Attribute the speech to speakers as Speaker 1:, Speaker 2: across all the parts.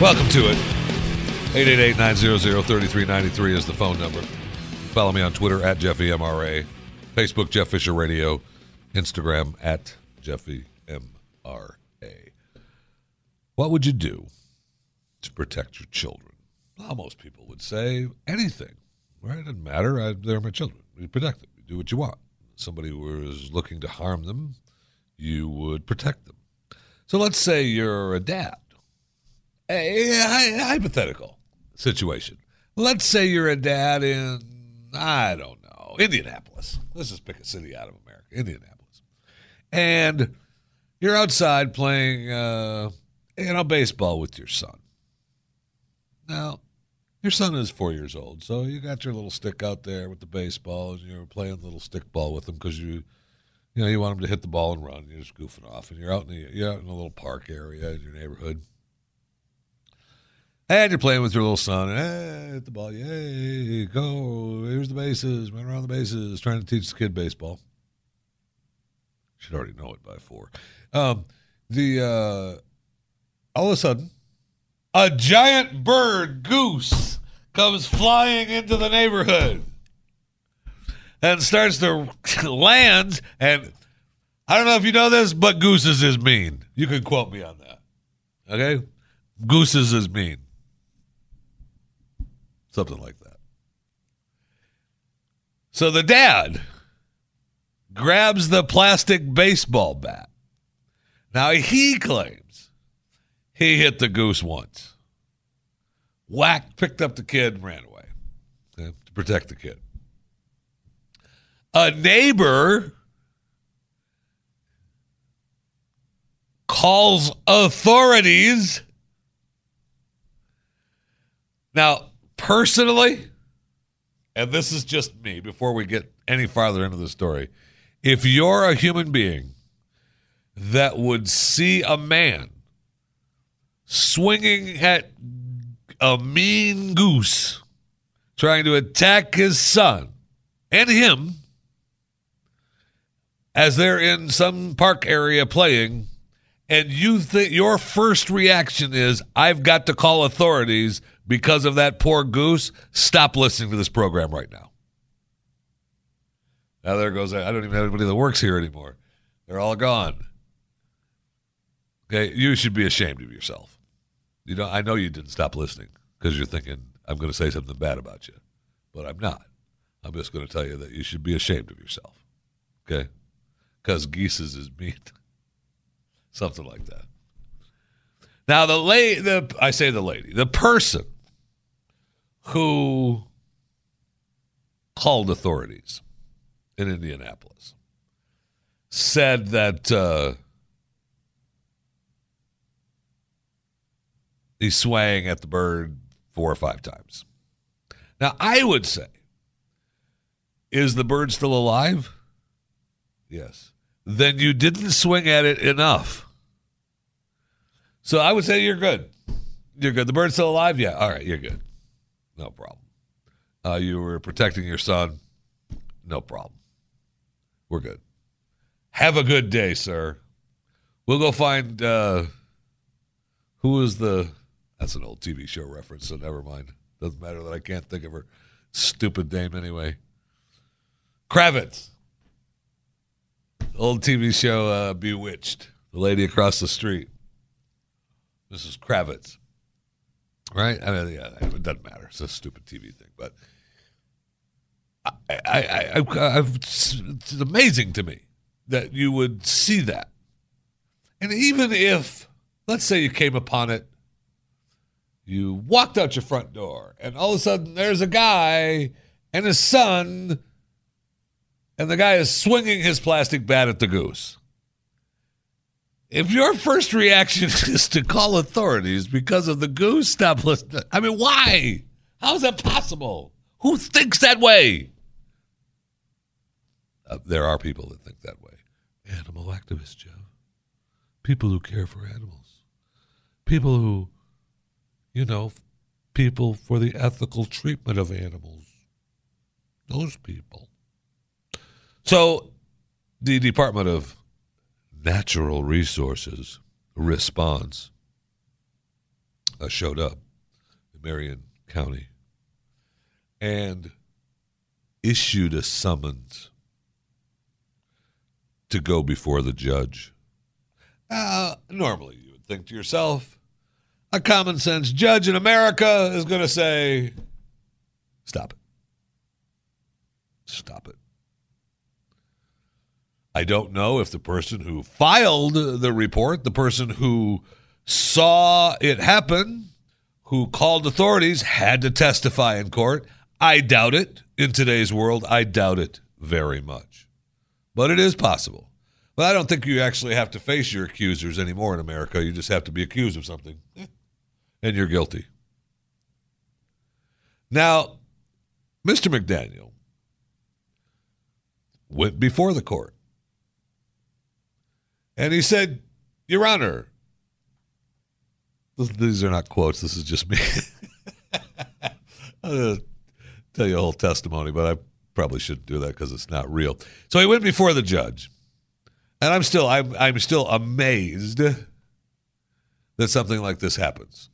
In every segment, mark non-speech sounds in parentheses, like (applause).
Speaker 1: Welcome to it. 888-900-3393 is the phone number. Follow me on Twitter at JeffyMRA, Facebook Jeff Fisher Radio, Instagram at JeffyMRA. What would you do to protect your children? Well, most people would say anything, right? It doesn't matter. I, they're my children. You protect them. You do what you want. Somebody was looking to harm them, you would protect them. So let's say you're a dad a hypothetical situation. Let's say you're a dad in, I don't know, Indianapolis. Let's just pick a city out of America, Indianapolis. And you're outside playing, uh, you know, baseball with your son. Now, your son is four years old, so you got your little stick out there with the baseball, and you're playing little stick ball with him because you, you know, you want him to hit the ball and run. You're just goofing off, and you're out in the, you're out in a little park area in your neighborhood and you're playing with your little son. Hey, hit the ball. Yay, go. Here's the bases. Run around the bases. Trying to teach the kid baseball. Should already know it by four. Um, the uh, all of a sudden, a giant bird goose comes flying into the neighborhood and starts to (laughs) land. And I don't know if you know this, but gooses is mean. You can quote me on that. Okay, gooses is mean. Something like that. So the dad grabs the plastic baseball bat. Now he claims he hit the goose once. Whack, picked up the kid, and ran away okay, to protect the kid. A neighbor calls authorities. Now, personally, and this is just me before we get any farther into the story, if you're a human being that would see a man swinging at a mean goose trying to attack his son and him as they're in some park area playing and you think your first reaction is I've got to call authorities because of that poor goose, stop listening to this program right now. Now there goes I don't even have anybody that works here anymore. They're all gone. Okay, you should be ashamed of yourself. You know, I know you didn't stop listening because you're thinking I'm going to say something bad about you, but I'm not. I'm just going to tell you that you should be ashamed of yourself. Okay, because geeses is mean, (laughs) something like that. Now the lady, the I say the lady, the person who called authorities in Indianapolis, said that uh, he swang at the bird four or five times. Now, I would say, is the bird still alive? Yes. Then you didn't swing at it enough. So I would say you're good. You're good. The bird's still alive? Yeah. All right, you're good. No problem. Uh, you were protecting your son? No problem. We're good. Have a good day, sir. We'll go find uh, who is the. That's an old TV show reference, so never mind. Doesn't matter that I can't think of her stupid name anyway. Kravitz. Old TV show uh, Bewitched. The lady across the street. Mrs. Kravitz. Right? I mean, yeah, it doesn't matter. It's a stupid TV thing, but I, I, I, I, it's amazing to me that you would see that. And even if, let's say, you came upon it, you walked out your front door, and all of a sudden there's a guy and his son, and the guy is swinging his plastic bat at the goose. If your first reaction (laughs) is to call authorities because of the goose, stop listening. I mean, why? How is that possible? Who thinks that way? Uh, there are people that think that way. Animal activists, Joe. People who care for animals. People who, you know, people for the ethical treatment of animals. Those people. So, the Department of Natural Resources response uh, showed up in Marion County and issued a summons to go before the judge. Uh, normally, you would think to yourself, a common sense judge in America is going to say, stop it. Stop it. I don't know if the person who filed the report, the person who saw it happen, who called authorities, had to testify in court. I doubt it. In today's world, I doubt it very much. But it is possible. But I don't think you actually have to face your accusers anymore in America. You just have to be accused of something, eh. and you're guilty. Now, Mr. McDaniel went before the court and he said, Your Honor, these are not quotes, this is just me. I'm going to tell you a whole testimony, but I probably shouldn't do that because it's not real. So he went before the judge. And I'm still I'm I'm still amazed that something like this happens.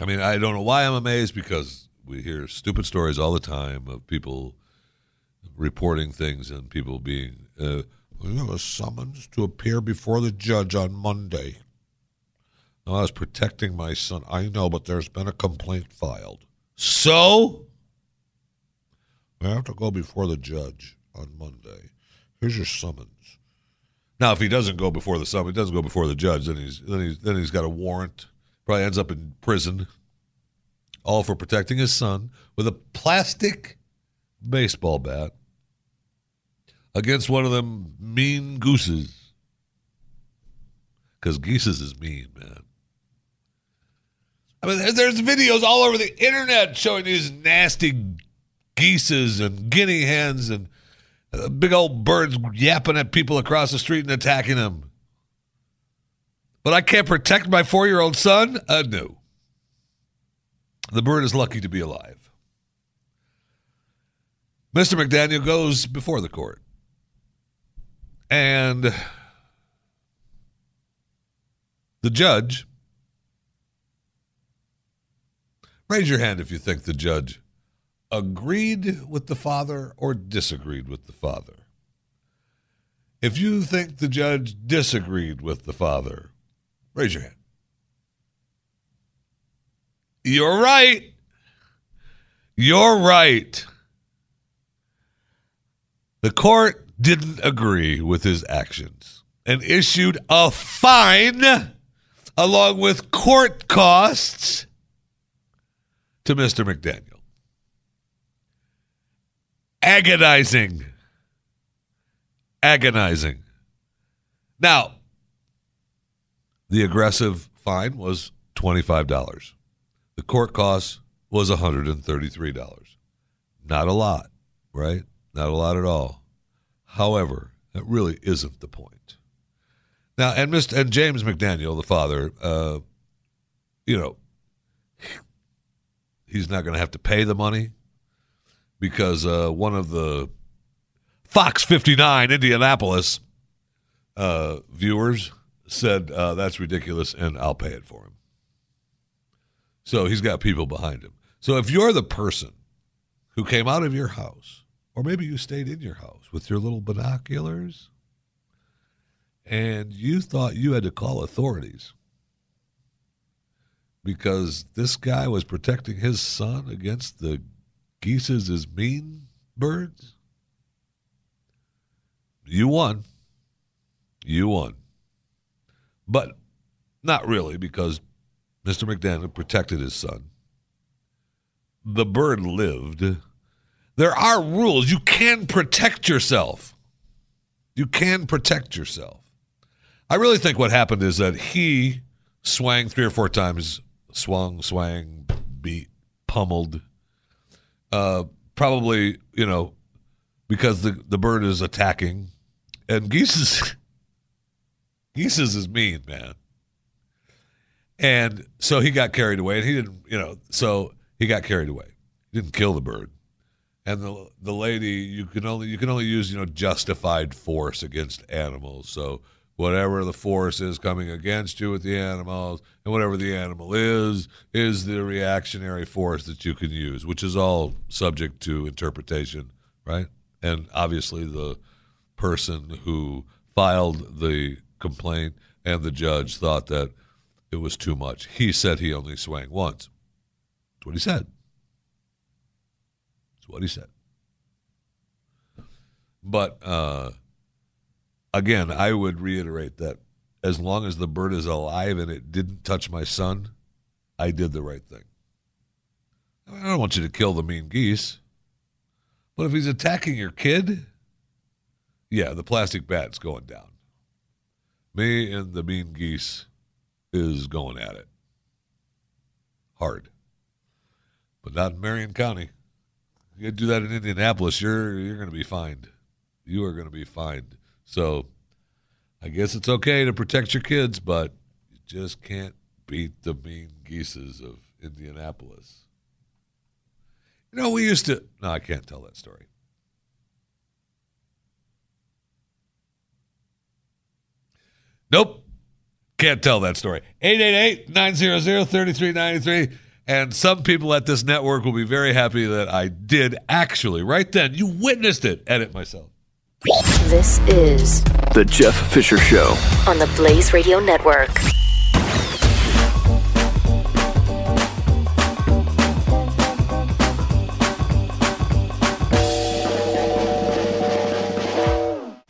Speaker 1: I mean, I don't know why I'm amazed because we hear stupid stories all the time of people reporting things and people being uh, you know, a summons to appear before the judge on Monday. Now, I was protecting my son. I know, but there's been a complaint filed. So? I have to go before the judge on Monday. Here's your summons. Now, if he doesn't go before the summons, he doesn't go before the judge, then he's then he's then he's got a warrant. Probably ends up in prison. All for protecting his son with a plastic baseball bat against one of them mean gooses. Because geeses is mean, man. I mean, there's videos all over the internet showing these nasty geeses and guinea hens and uh, big old birds yapping at people across the street and attacking them. But I can't protect my four year old son? Uh, no. The bird is lucky to be alive. Mr. McDaniel goes before the court. And the judge, raise your hand if you think the judge agreed with the father or disagreed with the father. If you think the judge disagreed with the father, raise your hand. You're right. You're right. The court didn't agree with his actions and issued a fine along with court costs to Mr. McDaniel. Agonizing. Agonizing. Now, the aggressive fine was $25. The court cost was $133. Not a lot, right? Not a lot at all. However, that really isn't the point. Now, and Mr. and James McDaniel, the father, uh, you know, he's not going to have to pay the money because uh, one of the Fox 59 Indianapolis uh, viewers said uh, that's ridiculous and I'll pay it for him. So he's got people behind him. So if you're the person who came out of your house, or maybe you stayed in your house with your little binoculars, and you thought you had to call authorities because this guy was protecting his son against the geeses as mean birds, you won. You won. But not really, because Mr. McDaniel protected his son. The bird lived. There are rules. You can protect yourself. You can protect yourself. I really think what happened is that he swang three or four times, swung, swang, beat, pummeled. Uh, probably, you know, because the, the bird is attacking. And Geese is (laughs) Geese is mean, man. And so he got carried away, and he didn't, you know, so he got carried away. He didn't kill the bird. And the the lady, you can only you can only use you know justified force against animals. So whatever the force is coming against you with the animals, and whatever the animal is, is the reactionary force that you can use, which is all subject to interpretation, right? And obviously the person who filed the complaint and the judge thought that it was too much. He said he only swang once. That's what he said. What he said. But uh, again, I would reiterate that as long as the bird is alive and it didn't touch my son, I did the right thing. I don't want you to kill the mean geese. But if he's attacking your kid, yeah, the plastic bat's going down. Me and the mean geese is going at it. Hard. But not in Marion County. You do that in Indianapolis, you're you're gonna be fined. You are gonna be fined. So I guess it's okay to protect your kids, but you just can't beat the mean geeses of Indianapolis. You know, we used to no, I can't tell that story. Nope. Can't tell that story. 888-900-3393. And some people at this network will be very happy that I did actually, right then, you witnessed it, edit myself.
Speaker 2: This is
Speaker 3: The Jeff Fisher Show.
Speaker 2: on the Blaze Radio Network.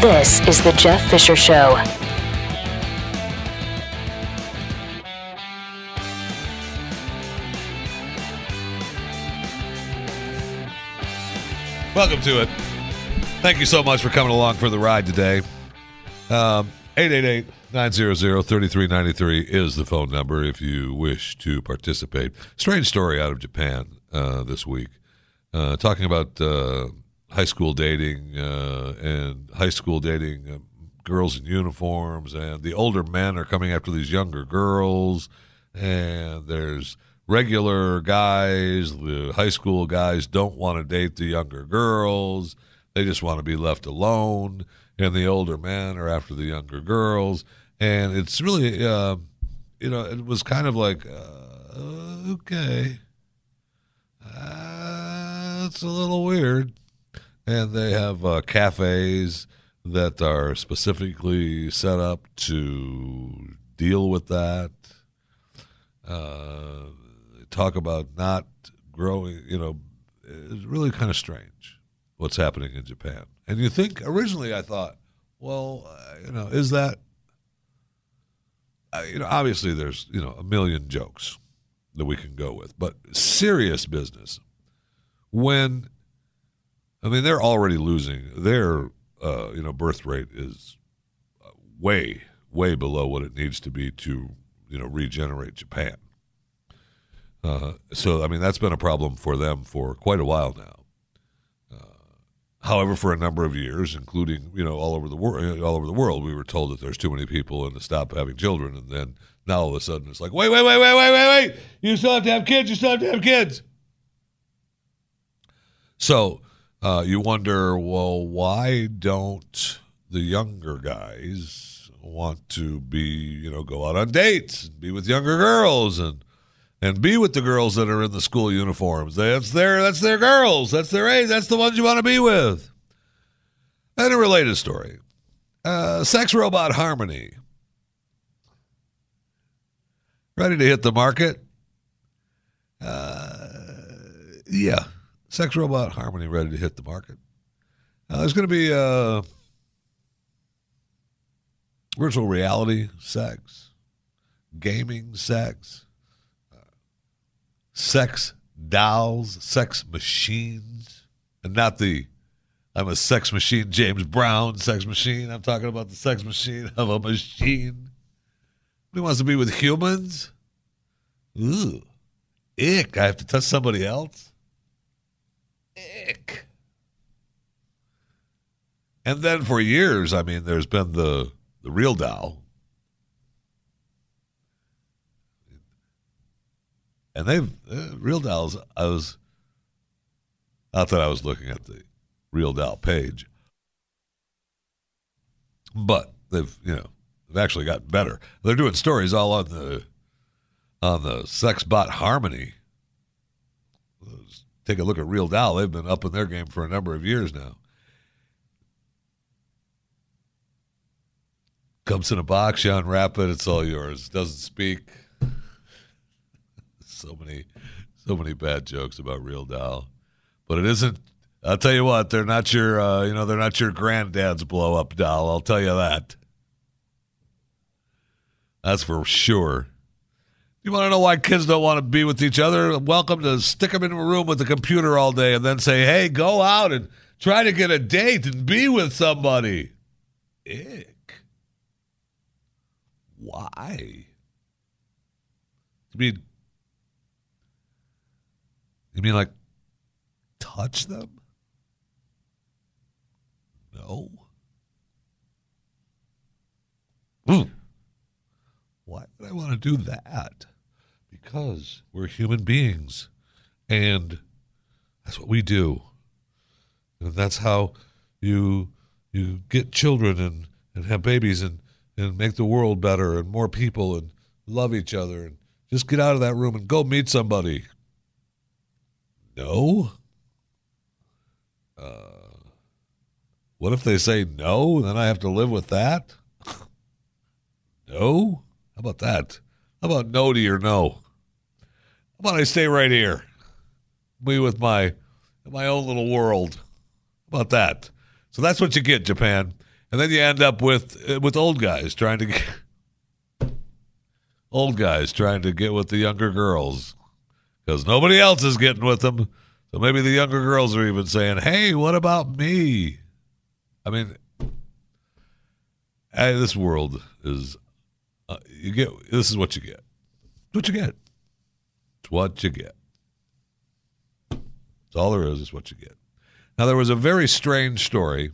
Speaker 2: This is the Jeff Fisher Show.
Speaker 1: Welcome to it. Thank you so much for coming along for the ride today. Um, 888-900-3393 is the phone number if you wish to participate. Strange story out of Japan uh, this week, uh, talking about uh, high school dating uh, and high school dating uh, girls in uniforms, and the older men are coming after these younger girls, and there's regular guys, the high school guys don't want to date the younger girls. They just want to be left alone. And the older men are after the younger girls. And it's really, uh, you know, it was kind of like, uh, okay, uh, it's a little weird. And they have uh, cafes that are specifically set up to deal with that. Uh, talk about not growing, you know, it's really kind of strange what's happening in Japan. And you think originally I thought, well, uh, you know, is that uh, you know, obviously there's, you know, a million jokes that we can go with, but serious business when I mean they're already losing their uh, you know birth rate is uh, way way below what it needs to be to you know regenerate Japan. Uh, so I mean that's been a problem for them for quite a while now. However, for a number of years, including you know all over the world, all over the world, we were told that there's too many people and to stop having children. And then now all of a sudden it's like, wait, wait, wait, wait, wait, wait, wait! You still have to have kids. You still have to have kids. So uh, you wonder, well, why don't the younger guys want to be, you know, go out on dates, and be with younger girls, and and be with the girls that are in the school uniforms. That's their that's their girls. That's their age. That's the ones you want to be with. And a related story. Uh, sex robot Harmony. Ready to hit the market? Uh, yeah. Sex robot Harmony ready to hit the market. Uh, there's going to be uh, virtual reality sex, gaming sex, sex dolls, sex machines, and not the I'm a sex machine, James Brown sex machine. I'm talking about the sex machine of a machine. He wants to be with humans. Ooh, ick! I have to touch somebody else. Ick. And then for years, I mean, there's been the the real doll, and they've uh, real dolls. I was not that I was looking at the real doll page, but they've you know they've actually gotten better. They're doing stories all on the on the sex bot harmony. Take a look at Real Doll. They've been up in their game for a number of years now. Comes in a box, you unwrap it, it's all yours. Doesn't speak so many so many bad jokes about real doll. But it isn't i'll tell you what they're not your uh, you know they're not your granddad's blow up doll i'll tell you that. That's for sure. You want to know why kids don't want to be with each other? Welcome to stick them in a room with a computer all day and then say hey go out and try to get a date and be with somebody. Ick. Why? I mean, you mean like touch them? No. Ooh. Why would I want to do that? Because we're human beings and that's what we do. And that's how you you get children and, and have babies and, and make the world better and more people and love each other and just get out of that room and go meet somebody. No. Uh, what if they say no? Then I have to live with that? (laughs) no? How about that? How about no to your no? How about I stay right here? Me with my my own little world. How about that? So that's what you get, Japan. And then you end up with uh, with old guys trying to get (laughs) old guys trying to get with the younger girls because nobody else is getting with them. So maybe the younger girls are even saying, "Hey, what about me?" I mean, uh, this world is uh, you get this is what you get. It's what you get. It's what you get. It's all there is. Is what you get. Now there was a very strange story.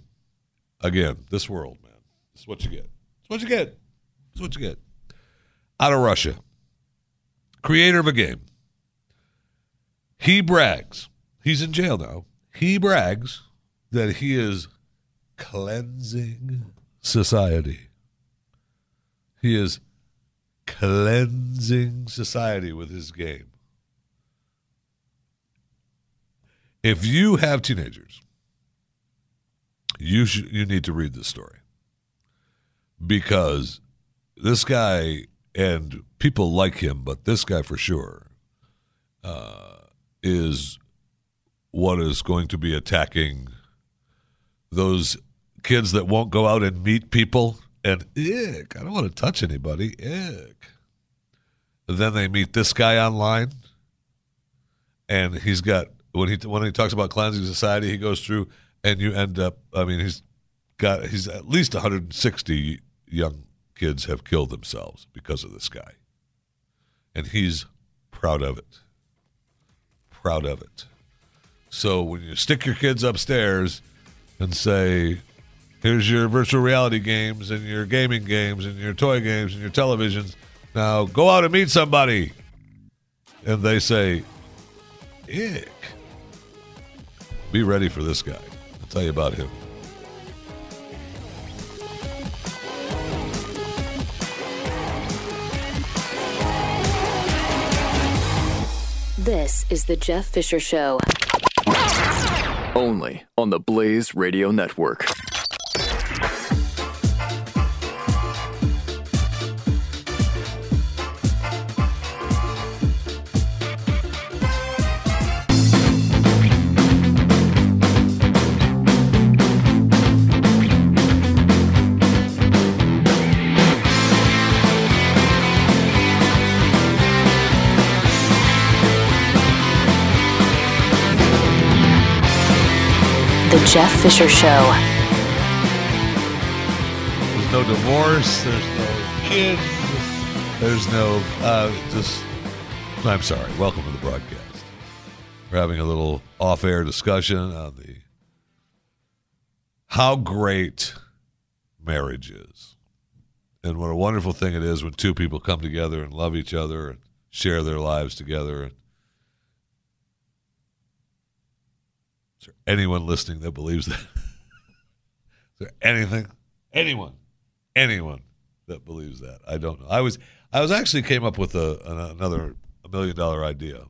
Speaker 1: Again, this world, man. This is what you get. It's what you get. It's what you get. Out of Russia, creator of a game. He brags. He's in jail now. He brags that he is cleansing society. He is cleansing society with his game. If you have teenagers, you should you need to read this story because this guy and people like him, but this guy for sure uh, is what is going to be attacking those kids that won't go out and meet people and ick, I don't want to touch anybody. Ick. then they meet this guy online, and he's got when he when he talks about cleansing society, he goes through, and you end up. I mean, he's got he's at least 160 young kids have killed themselves because of this guy, and he's proud of it. Proud of it. So when you stick your kids upstairs and say, here's your virtual reality games and your gaming games and your toy games and your televisions. Now go out and meet somebody. And they say, ick. Be ready for this guy. I'll tell you about him.
Speaker 2: This is the Jeff Fisher Show.
Speaker 3: Only on the Blaze Radio Network.
Speaker 2: Jeff Fisher Show.
Speaker 1: There's no divorce. There's no kids. There's no uh, just. I'm sorry. Welcome to the broadcast. We're having a little off-air discussion on the how great marriage is, and what a wonderful thing it is when two people come together and love each other and share their lives together. And is there anyone listening that believes that? (laughs) Is there anything, anyone, anyone that believes that? I don't know. I was, I was actually came up with a, an, another a million dollar idea.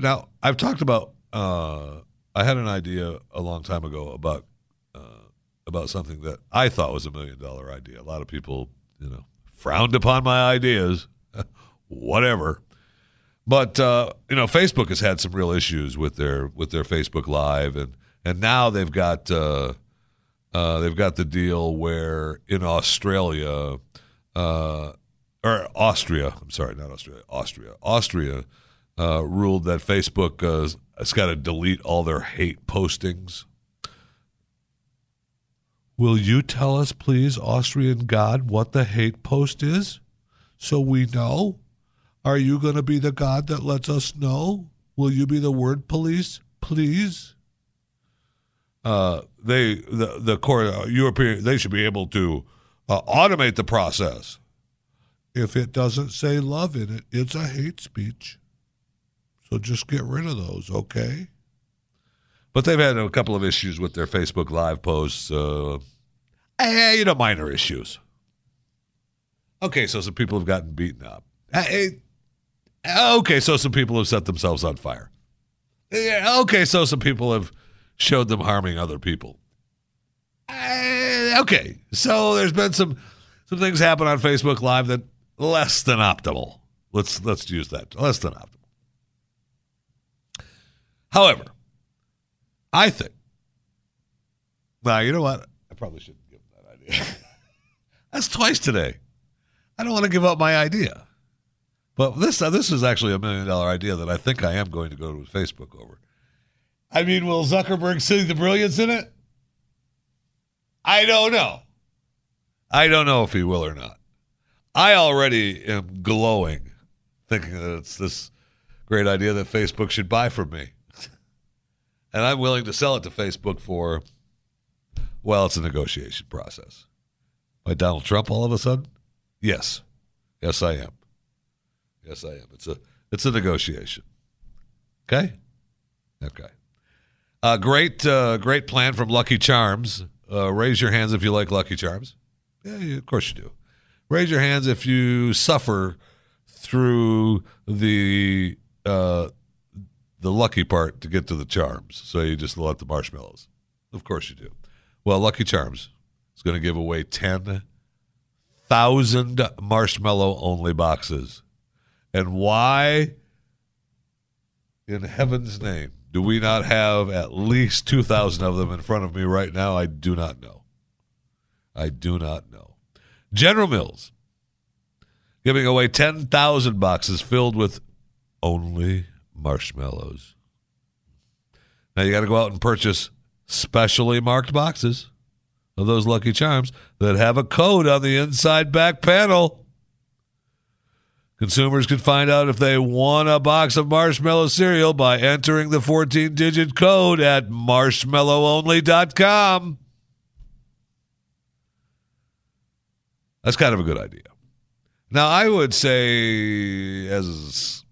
Speaker 1: Now I've talked about. Uh, I had an idea a long time ago about uh, about something that I thought was a million dollar idea. A lot of people, you know, frowned upon my ideas. (laughs) Whatever. But uh, you know, Facebook has had some real issues with their with their Facebook Live, and and now they've got uh, uh, they've got the deal where in Australia uh, or Austria, I'm sorry, not Australia, Austria, Austria uh, ruled that Facebook uh, has got to delete all their hate postings. Will you tell us, please, Austrian God, what the hate post is, so we know? Are you going to be the God that lets us know? Will you be the word police, please? Uh, they the the court uh, European they should be able to uh, automate the process. If it doesn't say love in it, it's a hate speech. So just get rid of those, okay? But they've had a couple of issues with their Facebook Live posts. Uh, eh, you know, minor issues. Okay, so some people have gotten beaten up. Eh, Okay, so some people have set themselves on fire. Okay, so some people have showed them harming other people. Uh, okay, so there's been some some things happen on Facebook Live that less than optimal. Let's let's use that less than optimal. However, I think. Now you know what? I probably shouldn't give that idea. (laughs) That's twice today. I don't want to give up my idea. But this uh, this is actually a million dollar idea that I think I am going to go to Facebook over. I mean, will Zuckerberg see the brilliance in it? I don't know. I don't know if he will or not. I already am glowing, thinking that it's this great idea that Facebook should buy from me. and I'm willing to sell it to Facebook for, well, it's a negotiation process. By Donald Trump all of a sudden? Yes. Yes, I am. Yes, I am. It's a it's a negotiation. Okay? Okay. Uh, great, uh, great plan from Lucky Charms. Uh, raise your hands if you like Lucky Charms. Yeah, of course you do. Raise your hands if you suffer through the uh, the lucky part to get to the charms. So you just let the marshmallows. Of course you do. Well, Lucky Charms is going to give away ten thousand marshmallow only boxes. And why, in heaven's name, do we not have at least 2,000 of them in front of me right now? I do not know. I do not know. General Mills giving away 10,000 boxes filled with only marshmallows. Now you got to go out and purchase specially marked boxes of those Lucky Charms that have a code on the inside back panel. Consumers can find out if they want a box of marshmallow cereal by entering the 14 digit code at marshmallowonly.com. That's kind of a good idea. Now, I would say, as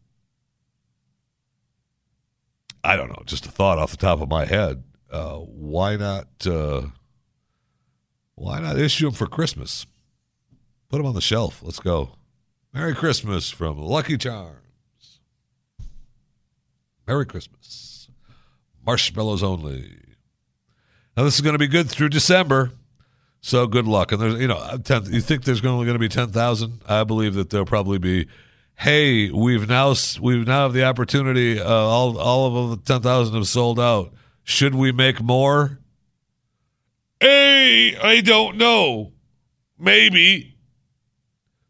Speaker 1: I don't know, just a thought off the top of my head, uh, why not? Uh, why not issue them for Christmas? Put them on the shelf. Let's go. Merry Christmas from Lucky Charms. Merry Christmas. Marshmallows only. Now this is going to be good through December. So good luck. And there's, you know, 10, you think there's only going to be 10,000? I believe that there'll probably be hey, we've now we've now have the opportunity uh, all all of the 10,000 have sold out. Should we make more? Hey, I don't know. Maybe.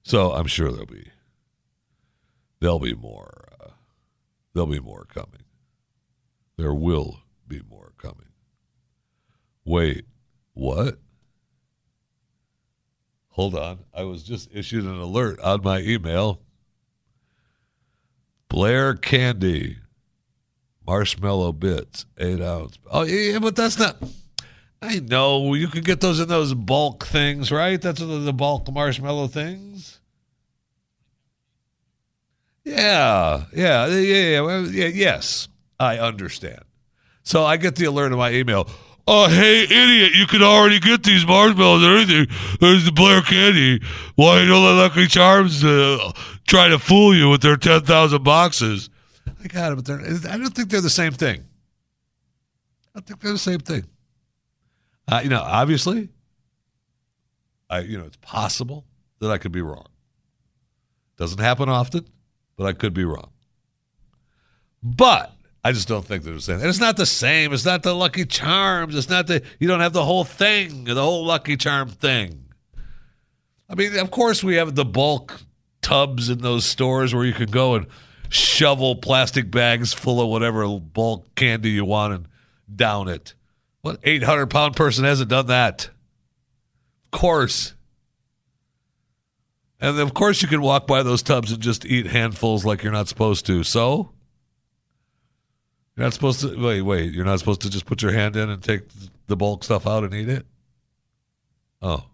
Speaker 1: So I'm sure there'll be there'll be more. Uh, there'll be more coming. There will be more coming. Wait, what? Hold on. I was just issued an alert on my email. Blair Candy, marshmallow bits, eight ounce. Oh, yeah, but that's not. I know you can get those in those bulk things, right? That's the bulk marshmallow things. Yeah, yeah, yeah, yeah, yeah, yes, I understand. So I get the alert in my email. Oh, hey, idiot, you can already get these marshmallows or anything. There's the Blair Candy. Why don't let Lucky Charms uh, try to fool you with their 10,000 boxes? I got it, but they're, I don't think they're the same thing. I think they're the same thing. Uh, you know, obviously, I you know it's possible that I could be wrong. Doesn't happen often, but I could be wrong. But I just don't think they're the same. And it's not the same. It's not the Lucky Charms. It's not the you don't have the whole thing, the whole Lucky Charm thing. I mean, of course, we have the bulk tubs in those stores where you can go and shovel plastic bags full of whatever bulk candy you want and down it. What 800 pound person hasn't done that? Of course. And of course, you can walk by those tubs and just eat handfuls like you're not supposed to. So, you're not supposed to wait. Wait, you're not supposed to just put your hand in and take the bulk stuff out and eat it. Oh,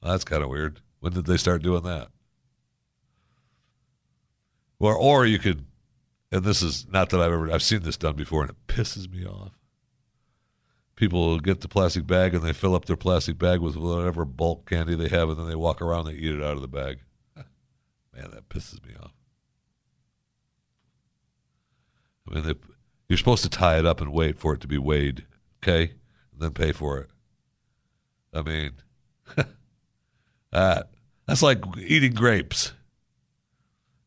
Speaker 1: well, that's kind of weird. When did they start doing that? Or, or you could and this is not that I've ever I've seen this done before, and it pisses me off. People get the plastic bag and they fill up their plastic bag with whatever bulk candy they have, and then they walk around and they eat it out of the bag. (laughs) Man, that pisses me off. I mean, they, you're supposed to tie it up and wait for it to be weighed, okay, and then pay for it. I mean, (laughs) that that's like eating grapes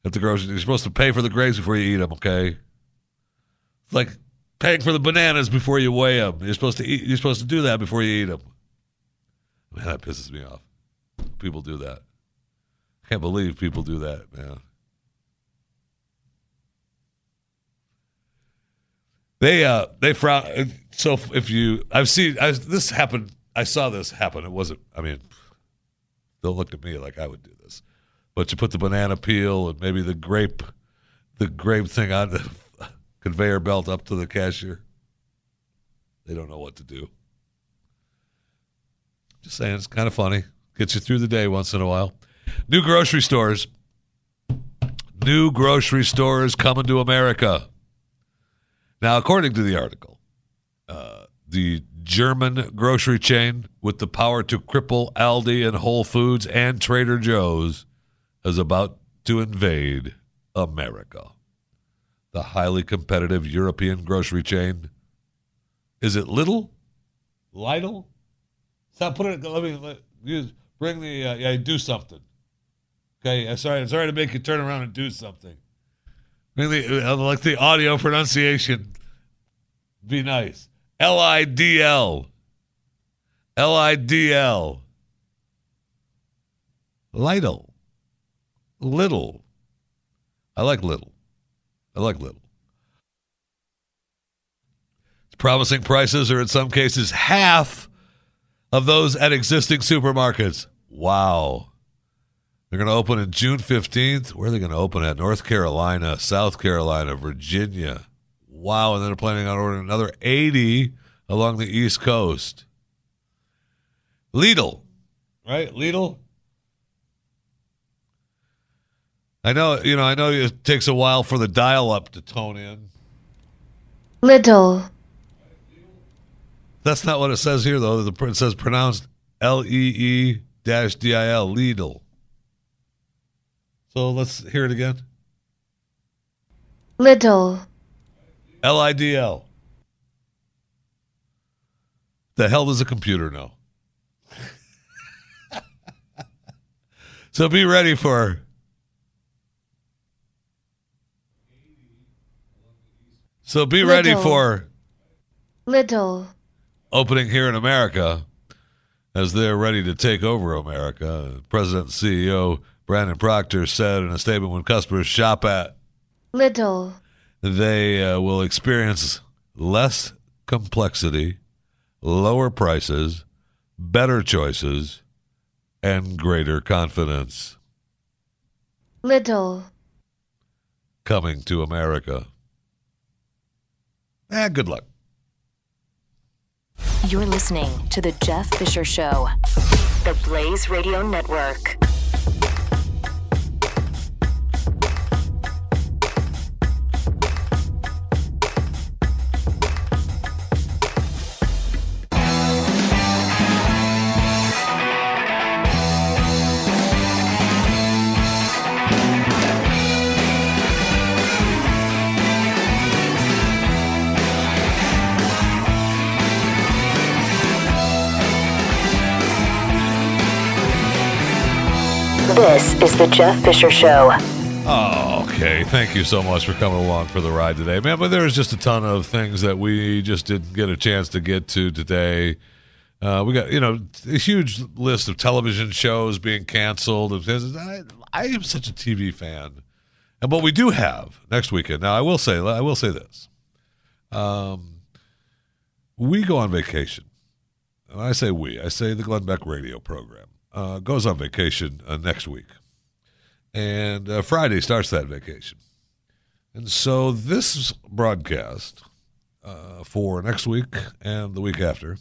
Speaker 1: at the grocery. You're supposed to pay for the grapes before you eat them. Okay, it's like paying for the bananas before you weigh them. You're supposed to eat. You're supposed to do that before you eat them. Man, that pisses me off. People do that. I can't believe people do that, man. They uh they frown. So if you, I've seen I've, this happen I saw this happen. It wasn't. I mean, don't look at me like I would do this. But you put the banana peel and maybe the grape, the grape thing on the conveyor belt up to the cashier. They don't know what to do. Just saying, it's kind of funny. Gets you through the day once in a while. New grocery stores. New grocery stores coming to America. Now, according to the article, uh, the German grocery chain with the power to cripple Aldi and Whole Foods and Trader Joe's is about to invade America. The highly competitive European grocery chain. Is it Little? Lidl? Stop putting it. Let me let, use, bring the. Uh, yeah, do something. Okay, I'm sorry. I'm sorry to make you turn around and do something. The uh, like the audio pronunciation. Be nice. L I D L. L I D L. Lidl. Little. I like little. I like little. Its Promising prices are in some cases half of those at existing supermarkets. Wow. They're going to open in June 15th. Where are they going to open at? North Carolina, South Carolina, Virginia. Wow. And then they're planning on ordering another 80 along the East Coast. Lidl, right? Lidl. I know, you know, I know it takes a while for the dial up to tone in.
Speaker 4: Little.
Speaker 1: That's not what it says here, though. It says pronounced L E E dash D I L, Lidl. So let's hear it again.
Speaker 4: Little.
Speaker 1: L I D L. The hell does a computer know? (laughs) so be ready for. So be ready for
Speaker 4: Little.
Speaker 1: opening here in America as they're ready to take over America. President and CEO Brendan Proctor said in a statement when customers shop at,
Speaker 4: Little.
Speaker 1: they uh, will experience less complexity, lower prices, better choices, and greater confidence
Speaker 4: Little.
Speaker 1: coming to America. Eh, good luck.
Speaker 2: You're listening to The Jeff Fisher Show.
Speaker 5: The Blaze Radio Network.
Speaker 2: Is The Jeff Fisher Show.
Speaker 1: Oh, okay. Thank you so much for coming along for the ride today, man. But there's just a ton of things that we just didn't get a chance to get to today. Uh, we got, you know, a huge list of television shows being canceled. I, I am such a TV fan, and what we do have next weekend. Now, I will say, I will say this: um, we go on vacation. And I say we. I say the Glenn Beck radio program uh, goes on vacation uh, next week and uh, Friday starts that vacation. And so this broadcast uh, for next week and the week after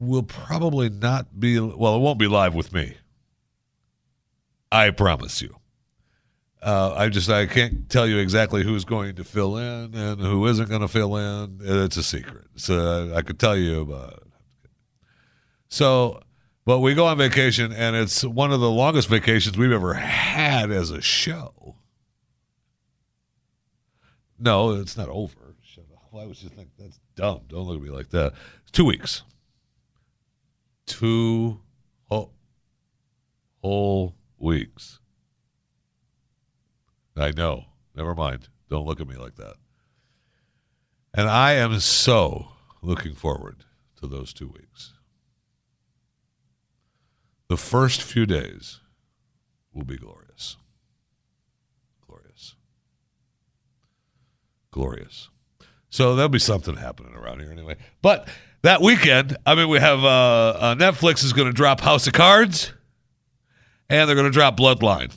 Speaker 1: will probably not be well. It won't be live with me. I promise you. Uh, I just I can't tell you exactly who's going to fill in and who isn't going to fill in. It's a secret. So I could tell you about. It. So but we go on vacation, and it's one of the longest vacations we've ever had as a show. No, it's not over. Why would you think that's dumb? Don't look at me like that. Two weeks. Two whole weeks. I know. Never mind. Don't look at me like that. And I am so looking forward to those two weeks. The first few days will be glorious. Glorious. Glorious. So there'll be something happening around here anyway. But that weekend, I mean, we have uh, uh, Netflix is going to drop House of Cards, and they're going to drop Bloodline.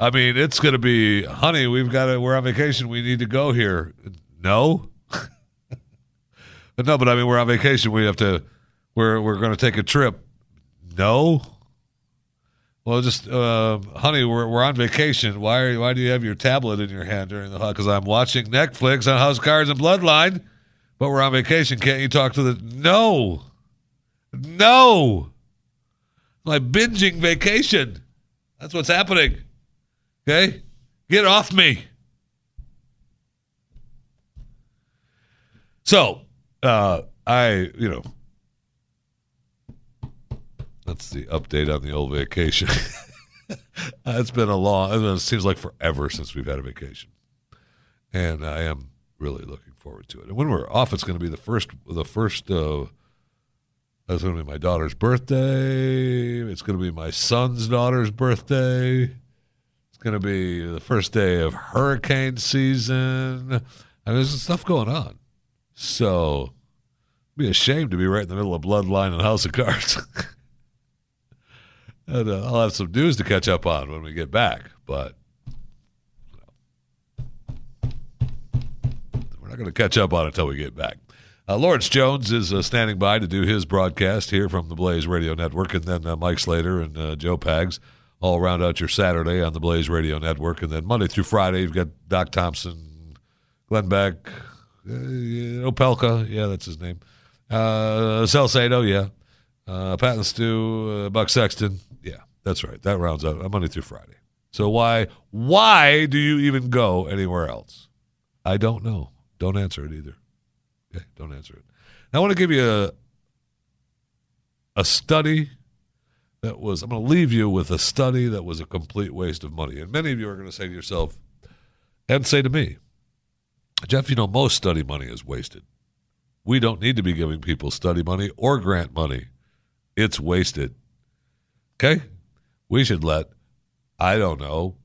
Speaker 1: I mean, it's going to be, honey, we've got to, we're on vacation. We need to go here. No, (laughs) no, but I mean, we're on vacation. We have to, we're we're going to take a trip. No. Well, just, uh, honey, we're, we're on vacation. Why are, why do you have your tablet in your hand during the Because I'm watching Netflix on House Cards and Bloodline, but we're on vacation. Can't you talk to the? No, no. My binging vacation. That's what's happening. Okay, get off me. So, uh, I, you know, that's the update on the old vacation. (laughs) it's been a long, it seems like forever since we've had a vacation. And I am really looking forward to it. And when we're off, it's going to be the first, the first, uh, that's going to be my daughter's birthday. It's going to be my son's daughter's birthday. It's going to be the first day of hurricane season. I mean, there's stuff going on. So, be ashamed to be right in the middle of Bloodline and House of Cards. (laughs) and uh, I'll have some news to catch up on when we get back. But we're not going to catch up on it until we get back. Uh, Lawrence Jones is uh, standing by to do his broadcast here from the Blaze Radio Network, and then uh, Mike Slater and uh, Joe Pags all round out your Saturday on the Blaze Radio Network, and then Monday through Friday you've got Doc Thompson, Glenn Beck, uh, Opelka, yeah, that's his name. Uh, Salcedo, yeah. Uh, Pat and Stu, uh, Buck Sexton, yeah, that's right. That rounds out Monday through Friday. So why why do you even go anywhere else? I don't know. Don't answer it either. Okay, don't answer it. Now, I want to give you a a study that was. I'm going to leave you with a study that was a complete waste of money. And many of you are going to say to yourself, and say to me, Jeff, you know, most study money is wasted. We don't need to be giving people study money or grant money. It's wasted. Okay? We should let, I don't know,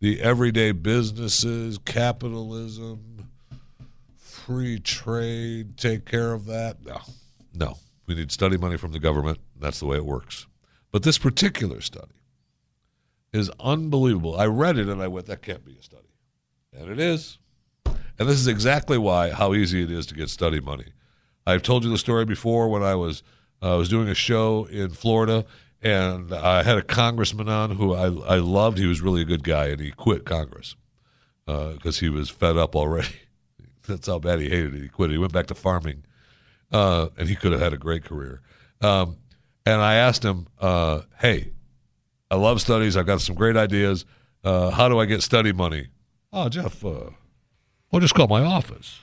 Speaker 1: the everyday businesses, capitalism, free trade take care of that. No, no. We need study money from the government. That's the way it works. But this particular study is unbelievable. I read it and I went, that can't be a study. And it is. And this is exactly why how easy it is to get study money. I've told you the story before when I was uh, I was doing a show in Florida and I had a congressman on who I I loved. He was really a good guy and he quit Congress because uh, he was fed up already. (laughs) That's how bad he hated it. He quit. He went back to farming, uh, and he could have had a great career. Um, and I asked him, uh, "Hey, I love studies. I've got some great ideas. Uh, how do I get study money?" Oh, Jeff, uh, well, just call my office.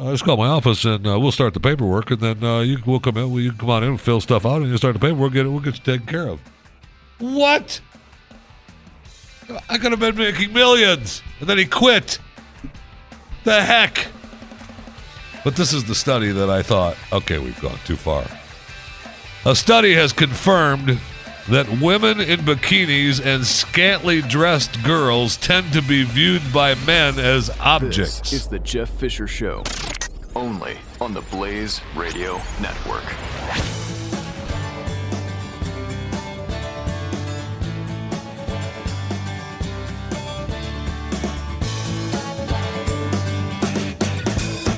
Speaker 1: Uh, just call my office and uh, we'll start the paperwork, and then uh, you we'll come in. You can come on in, and fill stuff out, and you start the paperwork. Get it. We'll get you taken care of. What? I could have been making millions, and then he quit. The heck? But this is the study that I thought, okay, we've gone too far. A study has confirmed that women in bikinis and scantily dressed girls tend to be viewed by men as objects.
Speaker 3: This is the Jeff Fisher Show, only on the Blaze Radio Network.